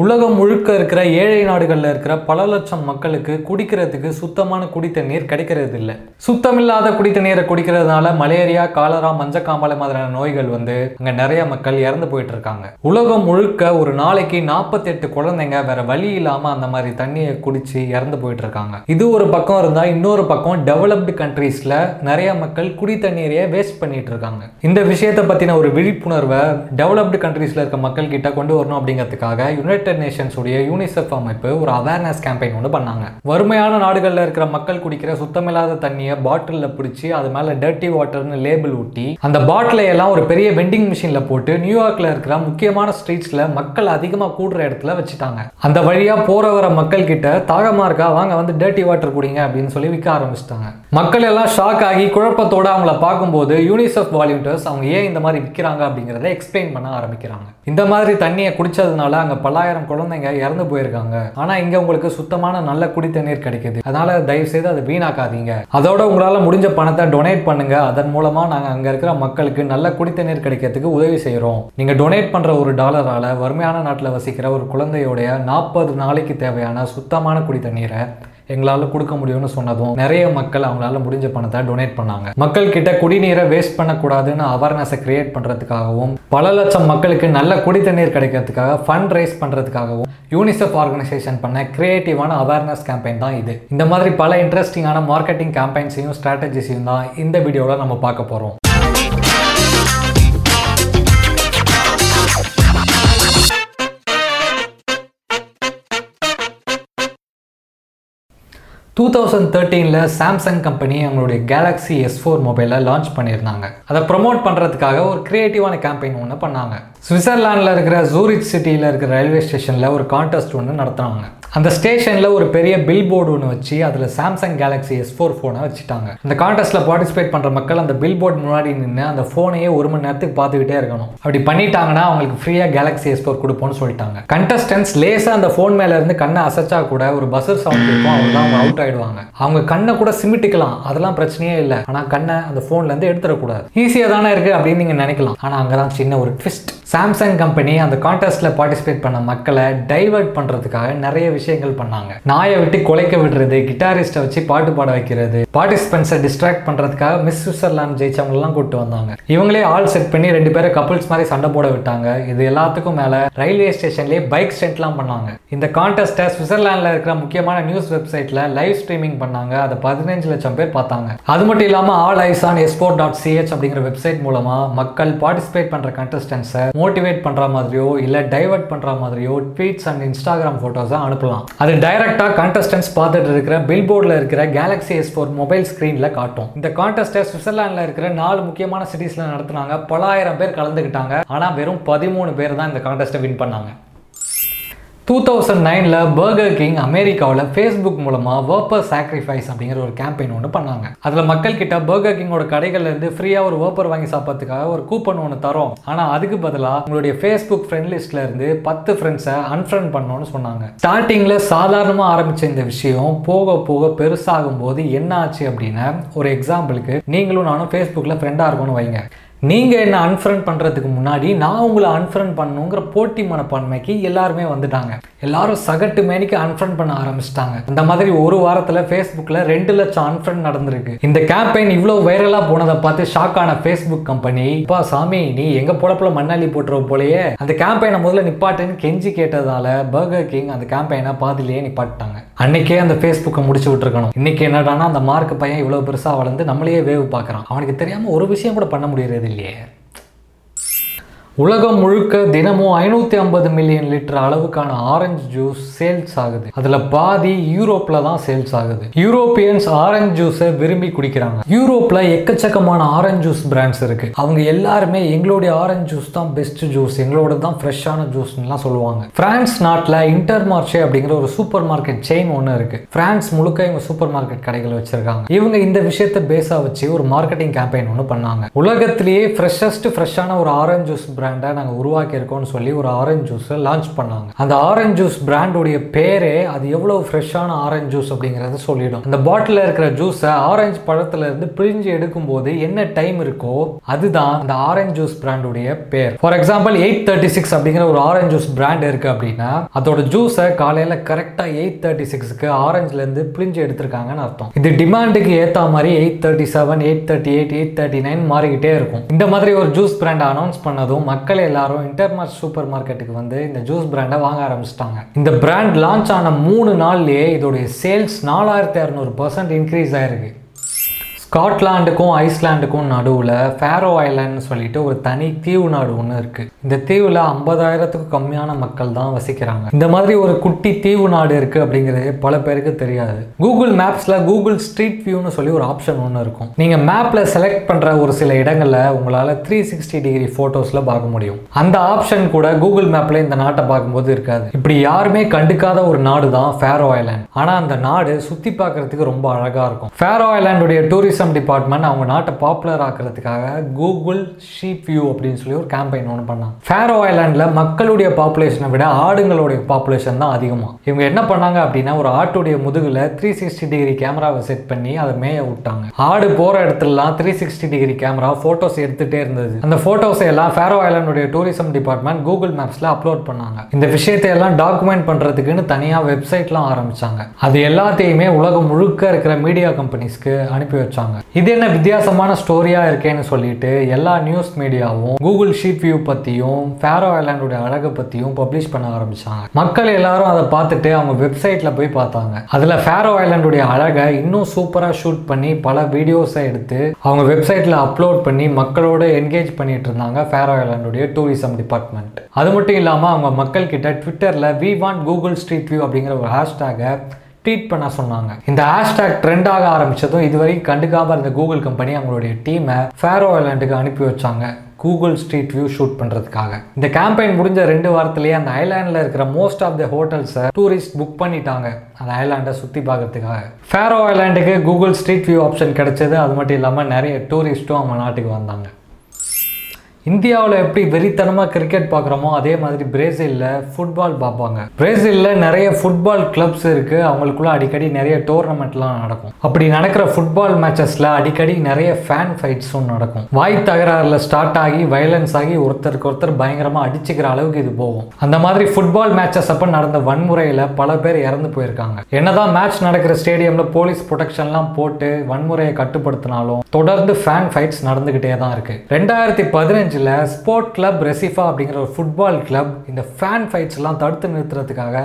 உலகம் முழுக்க இருக்கிற ஏழை நாடுகளில் இருக்கிற பல லட்சம் மக்களுக்கு குடிக்கிறதுக்கு சுத்தமான குடித்தண்ணீர் கிடைக்கிறது இல்லை. சுத்தமில்லாத குடித்தண்ணீரை குடிக்கிறதுனால மலேரியா காலரா மஞ்சக்காமலை மாதிரியான நோய்கள் வந்து அங்கே நிறைய மக்கள் இறந்து போயிட்டு இருக்காங்க. உலகம் முழுக்க ஒரு நாளைக்கு 48 குழந்தைங்க வேற வழி இல்லாமல் அந்த மாதிரி தண்ணியை குடிச்சு இறந்து போயிட்டு இருக்காங்க. இது ஒரு பக்கம் இருந்தால் இன்னொரு பக்கம் டெவலப்டு கண்ட்ரீஸில் நிறைய மக்கள் குடித்தண்ணீரையே வேஸ்ட் பண்ணிட்டு இருக்காங்க. இந்த விஷயத்தை பற்றின ஒரு விழிப்புணர்வை டெவலப்டு கண்ட்ரீஸில் இருக்க மக்கள் கிட்ட கொண்டு வரணும் அப்படிங்கிறதுக்காக யுனைடெட் நேஷன்ஸ் உடைய யூனிசெஃப் அமைப்பு ஒரு அவேர்னஸ் கேம்பெயின் ஒன்று பண்ணாங்க. வறுமையான நாடுகளில் இருக்கிற மக்கள் குடிக்கிற சுத்தமில்லாத தண்ணியை பாட்டிலில் பிடிச்சி அது மேலே டர்ட்டி வாட்டர்னு லேபிள் ஊட்டி அந்த பாட்டிலை எல்லாம் ஒரு பெரிய வெண்டிங் மிஷினில் போட்டு நியூயார்க்கில் இருக்கிற முக்கியமான ஸ்ட்ரீட்ஸில் மக்கள் அதிகமாக கூடுற இடத்துல வச்சுட்டாங்க. அந்த வழியாக போற வர மக்கள் கிட்ட தாகமா இருக்கா? வாங்க வந்து டர்ட்டி வாட்டர் குடிங்க அப்படின்னு சொல்லி விற்க ஆரம்பிச்சிட்டாங்க. மக்கள் எல்லாம் ஷாக் ஆகி குழப்பத்தோட அவங்கள பார்க்கும்போது யூனிசெஃப் வாலண்டியர்ஸ் அவங்க ஏன் இந்த மாதிரி விற்கிறாங்க அப்படிங்கிறத எக்ஸ்பிளைன் பண்ண ஆரம்பிக்கிறாங்க. இந்த மாதிரி தண்ணியை குடிச்சதுனால அங்க பல்லாயிரம் குழந்தைங்க இறந்து போயிருக்காங்க. ஆனா இங்க உங்களுக்கு சுத்தமான நல்ல குடி தண்ணீர் கிடைக்குது. அதனால தயவு செய்து அதை வீணாக்காதீங்க. அதோட உங்களால முடிஞ்ச பணத்தை டொனேட் பண்ணுங்க. அதன் மூலமா நாங்க அங்க இருக்கிற மக்களுக்கு நல்ல குடி தண்ணீர் கிடைக்கிறதுக்கு உதவி செய்யறோம் நீங்க டொனேட் பண்ற ஒரு டாலரால வறுமையான நாட்டில் வசிக்கிற ஒரு குழந்தையோடைய நாற்பது நாளைக்கு தேவையான சுத்தமான குடி தண்ணீரை எங்களால் கொடுக்க முடியும்னு சொன்னதும் நிறைய மக்கள் அவங்களால முடிஞ்ச பணத்தை டொனேட் பண்ணாங்க. மக்கள் கிட்ட குடிநீரை வேஸ்ட் பண்ணக்கூடாதுன்னு அவேர்னஸை கிரியேட் பண்ணுறதுக்காகவும் பல லட்சம் மக்களுக்கு நல்ல குடி தண்ணீர் கிடைக்கிறதுக்காக ஃபண்ட் ரைஸ் பண்ணுறதுக்காகவும் யூனிசெஃப் ஆர்கனைசேஷன் பண்ண கிரியேட்டிவான அவேர்னஸ் கேம்பெயின் தான் இது. இந்த மாதிரி பல இன்ட்ரெஸ்டிங்கான மார்க்கெட்டிங் கேம்பெயின்ஸையும் ஸ்ட்ராட்டஜிஸையும் தான் இந்த வீடியோவில் நம்ம பார்க்க போகிறோம் டூ தௌசண்ட் தேர்ட்டீனில் சாம்சங் கம்பெனி அவங்களுடைய கேலக்ஸி எஸ் ஃபோர் மொபைலை லான்ச் பண்ணியிருந்தாங்க. அதை ப்ரொமோட் பண்ணுறதுக்காக ஒரு க்ரியேட்டிவான கேம்பெயின் ஒன்று பண்ணாங்க. சுவிட்சர்லாண்டில் இருக்கிற ஜூரிச் சிட்டியில் இருக்கிற ரயில்வே ஸ்டேஷனில் ஒரு கான்டெஸ்ட் ஒன்று நடத்துனாங்க. அந்த ஸ்டேஷனில் ஒரு பெரிய பில் போர்டு ஒன்று வச்சு அதில் சாம்சங் கேலக்ஸி எஸ் ஃபோர் ஃபோனை வச்சுட்டாங்க. அந்த கான்டெஸ்ட்டில் பார்ட்டிசிபேட் பண்ணுற மக்கள் அந்த பில் போர்டு முன்னாடி நின்று அந்த ஃபோனையே ஒரு மணி நேரத்துக்கு பார்த்துக்கிட்டே இருக்கணும். அப்படி பண்ணிட்டாங்கன்னா அவங்களுக்கு ஃப்ரீயாக கேலக்ஸி எஸ் ஃபோர் கொடுப்போம்னு சொல்லிட்டாங்க. கண்டஸ்டன்ஸ் லேசாக அந்த ஃபோன் மேலே இருந்து கண்ணை அசைச்சா கூட ஒரு பஸ்ஸர் சவுண்ட் இருக்கும் அவங்க தான் அவுட் ஆயிடுவாங்க. அவங்க கண்ணை கூட சிமிட்டிக்கலாம் அதெல்லாம் பிரச்சனையே இல்லை. ஆனால் கண்ணை அந்த ஃபோன்லேருந்து எடுத்துடக்கூடாது. ஈஸியாக தானே இருக்குது அப்படின்னு நீங்கள் நினைக்கலாம். ஆனால் அங்கே தான் சின்ன ஒரு ட்விஸ்ட் சாம்சங் கம்பெனி அந்த கான்டெஸ்ட்டில் பார்ட்டிசிபேட் பண்ண மக்களை டைவர்ட் பண்ணுறதுக்காக நிறைய விஷயங்கள் பண்ணாங்க. நாயை விட்டு குலைக்க விடுறது கிட்டாரிஸ்ட்டை வச்சு பாட்டு பாட வைக்கிறது பார்ட்டிசிபென்ட்ஸை டிஸ்ட்ராக்ட் பண்ணுறதுக்காக மிஸ் சுவிட்சர்லாந்து ஜெயிச்சவங்களெல்லாம் கூப்பிட்டு வந்தாங்க. இவங்களே ஆல் செட் பண்ணி ரெண்டு பேரும் கப்புள்ஸ் மாதிரி சண்டை போட விட்டாங்க. இது எல்லாத்துக்கும் மேலே ரயில்வே ஸ்டேஷன்லேயே பைக் ஸ்டெண்ட்லாம் பண்ணாங்க. இந்த கான்டெஸ்ட்டை சுவிட்சர்லாண்டில் இருக்கிற முக்கியமான நியூஸ் வெப்சைட்டில் லைவ் ஸ்ட்ரீமிங் பண்ணாங்க. அதை பதினஞ்சு லட்சம் பேர் பார்த்தாங்க. அது மட்டும் இல்லாமல் all eyes on esport dot CH அப்படிங்கிற வெப்சைட் மூலமாக மக்கள் பார்ட்டிசிபேட் பண்ணுற கண்டஸ்டன்ஸை மோட்டிவேட் பண்ணுற மாதிரியோ இல்லை டைவர்ட் பண்ணுற மாதிரியோ ட்வீட்ஸ் அண்ட் இன்ஸ்டாகிராம் ஃபோட்டோஸை அனுப்பலாம். அது டைரக்டாக கான்டெஸ்டன்ஸ் பார்த்துட்டு இருக்கிற பில் போர்டில் இருக்கிற கேலக்ஸி எஸ் ஃபோர் மொபைல் ஸ்க்ரீனில் காட்டும். இந்த கான்டெஸ்ட்டை சுவிட்சர்லாண்டில் இருக்கிற நாலு முக்கியமான சிட்டிஸில் நடத்துனாங்க. பலாயிரம் பேர் கலந்துக்கிட்டாங்க ஆனால் வெறும் பதிமூணு பேர் தான் இந்த கான்டெஸ்ட்டை வின் பண்ணாங்க. டூ தௌசண்ட் நைனில் பர்கர் கிங் அமெரிக்காவில் ஃபேஸ்புக் மூலமாக வேப்பர் சாக்ரிஃபைஸ் அப்படிங்கிற ஒரு கேம்பெயின் ஒன்று பண்ணாங்க. அதில் மக்கள் கிட்ட பர்கர் கிங்கோட கடைகள்லேருந்து ஃப்ரீயாக ஒரு வேப்பர் வாங்கி சாப்பிட்றதுக்காக ஒரு கூப்பன் ஒன்று தரோம். ஆனால் அதுக்கு பதிலாக உங்களுடைய ஃபேஸ்புக் ஃப்ரெண்ட் லிஸ்ட்லேருந்து பத்து ஃப்ரெண்ட்ஸை அன்ஃப்ரெண்ட் பண்ணணும்னு சொன்னாங்க. ஸ்டார்டிங்கில் சாதாரணமாக ஆரம்பித்த இந்த விஷயம் போக போக பெருசாகும் போது என்ன ஆச்சு அப்படின்னா ஒரு எக்ஸாம்பிளுக்கு நீங்களும் நானும் ஃபேஸ்புக்கில் ஃப்ரெண்டாக இருக்கணும்னு வைங்க. நீங்கள் என்ன அன்ஃப்ரெண்ட் பண்ணுறதுக்கு முன்னாடி நான் உங்களை அன்ஃப்ரெண்ட் பண்ணணுங்கிற போட்டி மனப்பான்மைக்கு எல்லாருமே வந்துட்டாங்க. எல்லாரும் சகட்டு மேனிக்கு அன்ஃப்ரெண்ட் பண்ண ஆரம்பிச்சிட்டாங்க. இந்த மாதிரி ஒரு வாரத்தில் ஃபேஸ்புக்கில் ரெண்டு லட்சம் அன்ஃப்ரெண்ட் நடந்திருக்கு. இந்த கேம்பெயின் இவ்வளோ வைரலாக போனதை பார்த்து ஷாக் ஆன ஃபேஸ்புக் கம்பெனி இப்போ சாமி நீ எங்கள் போடப்போல மண்ணாளி போட்டுற போலயே? அந்த கேம்பெயினை முதல்ல நிப்பாட்டுன்னு கெஞ்சி கேட்டதால பர்கர் கிங் அந்த கேம்பெயினை பாதிலேயே நிப்பாட்டாங்க அன்னைக்கே அந்த ஃபேஸ்புக்கை முடிச்சு விட்டுருக்கணும். இன்னைக்கு என்னடானா அந்த மார்க் பையன் இவ்வளோ பெருசாக வளர்ந்து நம்மளையே வேவு பார்க்குறான். அவனுக்கு தெரியாமல் ஒரு விஷயம் கூட பண்ண முடியறது 脸。உலகம் முழுக்க தினமும் ஐநூற்றி ஐம்பது மில்லியன் லிட்டர் அளவுக்கான ஆரஞ்சு ஜூஸ் சேல்ஸ் ஆகுது. அதில் பாதி யூரோப்பில் தான் சேல்ஸ் ஆகுது. யூரோப்பியன்ஸ் ஆரஞ்சு ஜூஸை விரும்பி குடிக்கிறாங்க. யூரோப்பில் எக்கச்சக்கமான ஆரஞ்சு ஜூஸ் பிராண்ட்ஸ் இருக்கு. அவங்க எல்லாருமே எங்களுடைய ஆரஞ்சு ஜூஸ் தான் பெஸ்ட் ஜூஸ் எங்களோட தான் ஃப்ரெஷ்ஷான ஜூஸ்லாம் சொல்லுவாங்க. பிரான்ஸ் நாட்டில் இன்டர் மார்ச்சே அப்படிங்கிற ஒரு சூப்பர் மார்க்கெட் செயின் ஒன்று இருக்கு. பிரான்ஸ் முழுக்க இவங்க சூப்பர் மார்க்கெட் கடைகள் வச்சிருக்காங்க. இவங்க இந்த விஷயத்தை பேஸாக வச்சு ஒரு மார்க்கெட்டிங் கேம்பெயின் ஒன்று பண்ணாங்க. உலகத்திலேயே ஃப்ரெஷ்ஷஸ்ட் ஃப்ரெஷ்ஷான ஒரு ஆரஞ்சு ஜூஸ் பிராண்ட் பிராண்டை நாங்கள் உருவாக்கியிருக்கோம்னு சொல்லி ஒரு ஆரஞ்சு ஜூஸை லான்ச் பண்ணாங்க. அந்த ஆரஞ்சு ஜூஸ் பிராண்டுடைய பேரே அது எவ்வளோ ஃப்ரெஷ்ஷான ஆரஞ்சு ஜூஸ் அப்படிங்கிறத சொல்லிடும். அந்த பாட்டிலில் இருக்கிற ஜூஸை ஆரஞ்சு பழத்துலேருந்து இருந்து பிழிஞ்சு எடுக்கும்போது என்ன டைம் இருக்கோ அதுதான் அந்த ஆரஞ்சு ஜூஸ் பிராண்டுடைய பேர். For example eight thirty six அப்படிங்கிற ஒரு ஆரஞ்சு ஜூஸ் பிராண்ட் இருக்குது அப்படின்னா அதோட ஜூஸை காலையில் கரெக்டாக எயிட் தேர்ட்டி சிக்ஸுக்கு ஆரஞ்சுலேருந்து பிழிஞ்சு எடுத்திருக்காங்கன்னு அர்த்தம். இது டிமாண்டுக்கு ஏற்ற மாதிரி eight thirty seven eight thirty eight eight thirty nine மாறிக்கிட்டே இருக்கும். இந்த மாதிரி ஒரு ஜூஸ் பிராண்டை அனௌன்ஸ் பண்ணதும் மக்கள் எல்லாரும் இன்டர்மார்ட் சூப்பர் மார்க்கெட்டுக்கு வந்து இந்த ஜூஸ் பிராண்டை வாங்க ஆரம்பிச்சிட்டாங்க. இந்த பிராண்ட் லான்ச் ஆன மூணு நாள்லேயே இதோடைய சேல்ஸ் நாலாயிரத்தி இரநூறு பர்சன்ட் இன்க்ரீஸ் ஆயிருக்கு. ஸ்காட்லாண்டுக்கும் ஐஸ்லாண்டுக்கும் நடுவில் ஃபேரோ ஐலாண்ட்னு சொல்லிட்டு ஒரு தனி தீவு நாடு ஒன்று இருக்குது இந்த தீவில் ஐம்பதாயிரத்துக்கும் கம்மியான மக்கள் தான் வசிக்கிறாங்க. இந்த மாதிரி ஒரு குட்டி தீவு நாடு இருக்குது அப்படிங்கிறது பல பேருக்கு தெரியாது. கூகுள் மேப்ஸில் கூகுள் ஸ்ட்ரீட் வியூன்னு சொல்லி ஒரு ஆப்ஷன் ஒன்று இருக்கும். நீங்கள் மேப்பில் செலக்ட் பண்ணுற ஒரு சில இடங்களில் உங்களால் த்ரீ சிக்ஸ்டி டிகிரி ஃபோட்டோஸில் பார்க்க முடியும். அந்த ஆப்ஷன் கூட கூகுள் மேப்பில் இந்த நாட்டை பார்க்கும்போது இருக்காது. இப்படி யாருமே கண்டுக்காத ஒரு நாடு தான் ஃபேரோ ஐலாண்ட். ஆனால் அந்த நாடு சுற்றி பார்க்கறதுக்கு ரொம்ப அழகாக இருக்கும். ஃபேரோ ஐலாண்டுடைய டூரிசம் டிபார்ட்மெண்ட் அவங்க நாட்டை பாப்புலர் ஆக்கிறதுக்காக கூகுள் ஷீப் வியூ அப்படின்னு சொல்லி ஒரு கேம்பெயின் ஒன்று பண்ணாங்க. ஃபேரோ ஐலாண்டில் மக்களுடைய பாப்புலேஷனை விட ஆடுங்களுடைய பாப்புலேஷன் தான் அதிகமாக இவங்க என்ன பண்ணாங்க அப்படின்னா ஒரு ஆட்டுடைய முதுகில் த்ரீ சிக்ஸ்டி டிகிரி கேமராவை செட் பண்ணி அதை மேய விட்டாங்க. ஆடு போகிற இடத்துலலாம் three sixty degree camera photos எடுத்துகிட்டே இருந்தது. அந்த ஃபோட்டோஸை எல்லாம் ஃபேரோ ஐலாண்டுடைய டூரிசம் டிபார்ட்மெண்ட் கூகுள் மேப்ஸில் அப்லோட் பண்ணாங்க. இந்த விஷயத்தை எல்லாம் டாக்குமெண்ட் பண்ணுறதுக்குன்னு தனியாக வெப்சைட்லாம் ஆரம்பித்தாங்க அது எல்லாத்தையுமே உலகம் முழுக்க இருக்கிற மீடியா கம்பெனிஸ்க்கு அனுப்பி வச்சாங்க. இது என்ன வித்தியாசமான ஸ்டோரியாக இருக்கேன்னு சொல்லிட்டு எல்லா நியூஸ் மீடியாவும் கூகுள் ஷீட் வியூ பற்றியும் ஃபேரோ ஐலாண்டுடைய அழகை பற்றியும் பப்ளிஷ் பண்ண ஆரம்பிச்சாங்க. மக்கள் எல்லாரும் அதை பார்த்துட்டு அவங்க வெப்சைட்டில் போய் பார்த்தாங்க. அதில் ஃபேரோ ஐலாண்டுடைய அழகை இன்னும் சூப்பராக ஷூட் பண்ணி பல வீடியோஸை எடுத்து அவங்க வெப்சைட்டில் அப்லோட் பண்ணி மக்களோட என்கேஜ் பண்ணிட்டு இருந்தாங்க ஃபேரோ ஐலாண்டுடைய டூரிசம் டிபார்ட்மெண்ட் அது மட்டும் இல்லாமல் அவங்க மக்கள் கிட்ட ட்விட்டரில் we want Google street view அப்படிங்கிற ஒரு ஹேஷ்டேகை ட்வீட் பண்ண சொன்னாங்க. இந்த ஹேஷ்டேக் ட்ரெண்ட் ஆக ஆரம்பிச்சதும் இதுவரைக்கும் கண்டுக்காம இருந்த கூகுள் கம்பெனி அவங்களுடைய டீமை ஃபேரோ ஐலாண்டுக்கு அனுப்பி வச்சாங்க. கூகுள் ஸ்ட்ரீட் வியூ ஷூட் பண்ணுறதுக்காக இந்த கேம்பெயின் முடிஞ்ச ரெண்டு வாரத்துலேயே அந்த ஐலாண்டில் இருக்கிற மோஸ்ட் ஆஃப் த ஹோட்டல்ஸை டூரிஸ்ட் புக் பண்ணிட்டாங்க. அந்த ஐலாண்டை சுற்றி பார்க்கறதுக்காக. ஃபேரோ ஐலாண்டுக்கு கூகுள் ஸ்ட்ரீட் வியூ ஆப்ஷன் கிடைச்சது. அது மட்டும் இல்லாமல் நிறைய டூரிஸ்ட்டும் அவங்க நாட்டுக்கு வந்தாங்க. இந்தியாவில் எப்படி வெறித்தனமாக கிரிக்கெட் பார்க்குறோமோ அதே மாதிரி பிரேசிலில் ஃபுட்பால் பார்ப்பாங்க. பிரேசிலில் நிறைய ஃபுட்பால் கிளப்ஸ் இருக்குது அவங்களுக்குள்ள அடிக்கடி நிறைய டோர்னமெண்ட்லாம் நடக்கும். அப்படி நடக்கிற ஃபுட்பால் மேட்சஸில் அடிக்கடி நிறைய ஃபேன் ஃபைட்ஸும் நடக்கும். வாய் தகராறில் ஸ்டார்ட் ஆகி வயலன்ஸ் ஆகி ஒருத்தருக்கு ஒருத்தர் பயங்கரமாக அடிச்சுக்கிற அளவுக்கு இது போகும். அந்த மாதிரி ஃபுட்பால் மேட்சஸ் அப்போ நடந்த வன்முறையில் பல பேர் இறந்து போயிருக்காங்க. என்னதான் மேட்ச் நடக்கிற ஸ்டேடியமில் போலீஸ் ப்ரொடெக்ஷன்லாம் போட்டு வன்முறையை கட்டுப்படுத்தினாலும் தொடர்ந்து ஃபேன் ஃபைட்ஸ் நடந்துக்கிட்டே தான் இருக்குது ரெண்டாயிரத்தி பதினஞ்சு பதினஞ்சில் ஸ்போர்ட் கிளப் ரெசிஃபா அப்படிங்கிற ஒரு ஃபுட்பால் கிளப் இந்த ஃபேன் ஃபைட்ஸ்லாம் தடுத்து நிறுத்துறதுக்காக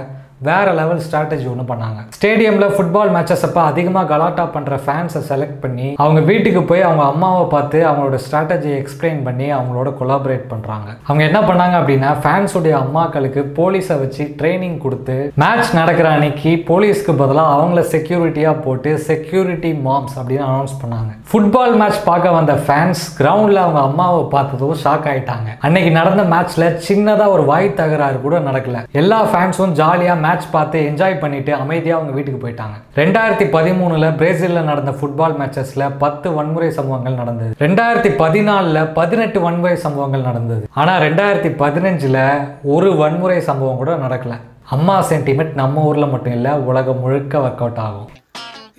வேற லெவல் ஸ்ட்ராட்டஜி ஒன்று பண்ணாங்க. ஸ்டேடியம்ல ஃபுட்பால் மேட்சஸ் அப்போ அதிகமாக கலாட்டா பண்ணுற ஃபேன்ஸை செலக்ட் பண்ணி அவங்க வீட்டுக்கு போய் அவங்க அம்மாவை பார்த்து அவங்களோட ஸ்ட்ராட்டஜியை எக்ஸ்பிளைன் பண்ணி அவங்களோட கொலாபரேட் பண்றாங்க. அவங்க என்ன பண்ணாங்க அப்படின்னா ஃபேன்ஸுடைய அம்மாக்களுக்கு போலீஸை வச்சு ட்ரைனிங் கொடுத்து மேட்ச் நடக்கிற அன்னைக்கு போலீஸ்க்கு பதிலாக அவங்கள செக்யூரிட்டியாக போட்டு செக்யூரிட்டி மாம்ஸ் அப்படின்னு அனௌன்ஸ் பண்ணாங்க. ஃபுட்பால் மேட்ச் பார்க்க வந்த ஃபேன்ஸ் கிரவுண்டில் அவங்க அம்மாவை பார்த்ததும் ஷாக் ஆயிட்டாங்க. அன்னைக்கு நடந்த மேட்ச்ல சின்னதாக ஒரு வாய் தகராறு கூட நடக்கல. எல்லா ஃபேன்ஸும் ஜாலியாக மேட்ச் பார்த்து என்ஜாய் பண்ணிட்டு அமைதியாக அவங்க வீட்டுக்கு போயிட்டாங்க. ரெண்டாயிரத்தி பதிமூணுல பிரேசிலில் நடந்த ஃபுட்பால் மேட்சஸில் பத்து வன்முறை சம்பவங்கள் நடந்தது. ரெண்டாயிரத்தி பதினாலுல பதினெட்டு வன்முறை சம்பவங்கள் நடந்தது. ஆனா ரெண்டாயிரத்தி பதினஞ்சுல ஒரு வன்முறை சம்பவம் கூட நடக்கல. அம்மா சென்டிமெண்ட் நம்ம ஊரில் மட்டும் இல்லை உலகம் முழுக்க ஒர்க் அவுட் ஆகும்.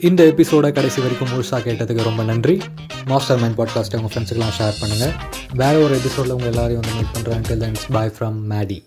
இந்த எபிசோட கடைசி வரைக்கும் முழுசாக கேட்டதுக்கு ரொம்ப நன்றி. மாஸ்டர் மைண்ட் பாட்காஸ்ட்டை உங்கள் ஃப்ரெண்ட்ஸுக்கெலாம் ஷேர் பண்ணுங்கள் வேற ஒரு எபிசோடில் உங்கள் எல்லாரையும் வந்து மீட் பண்ணுறேன் பாய் ஃப்ரம் மேடி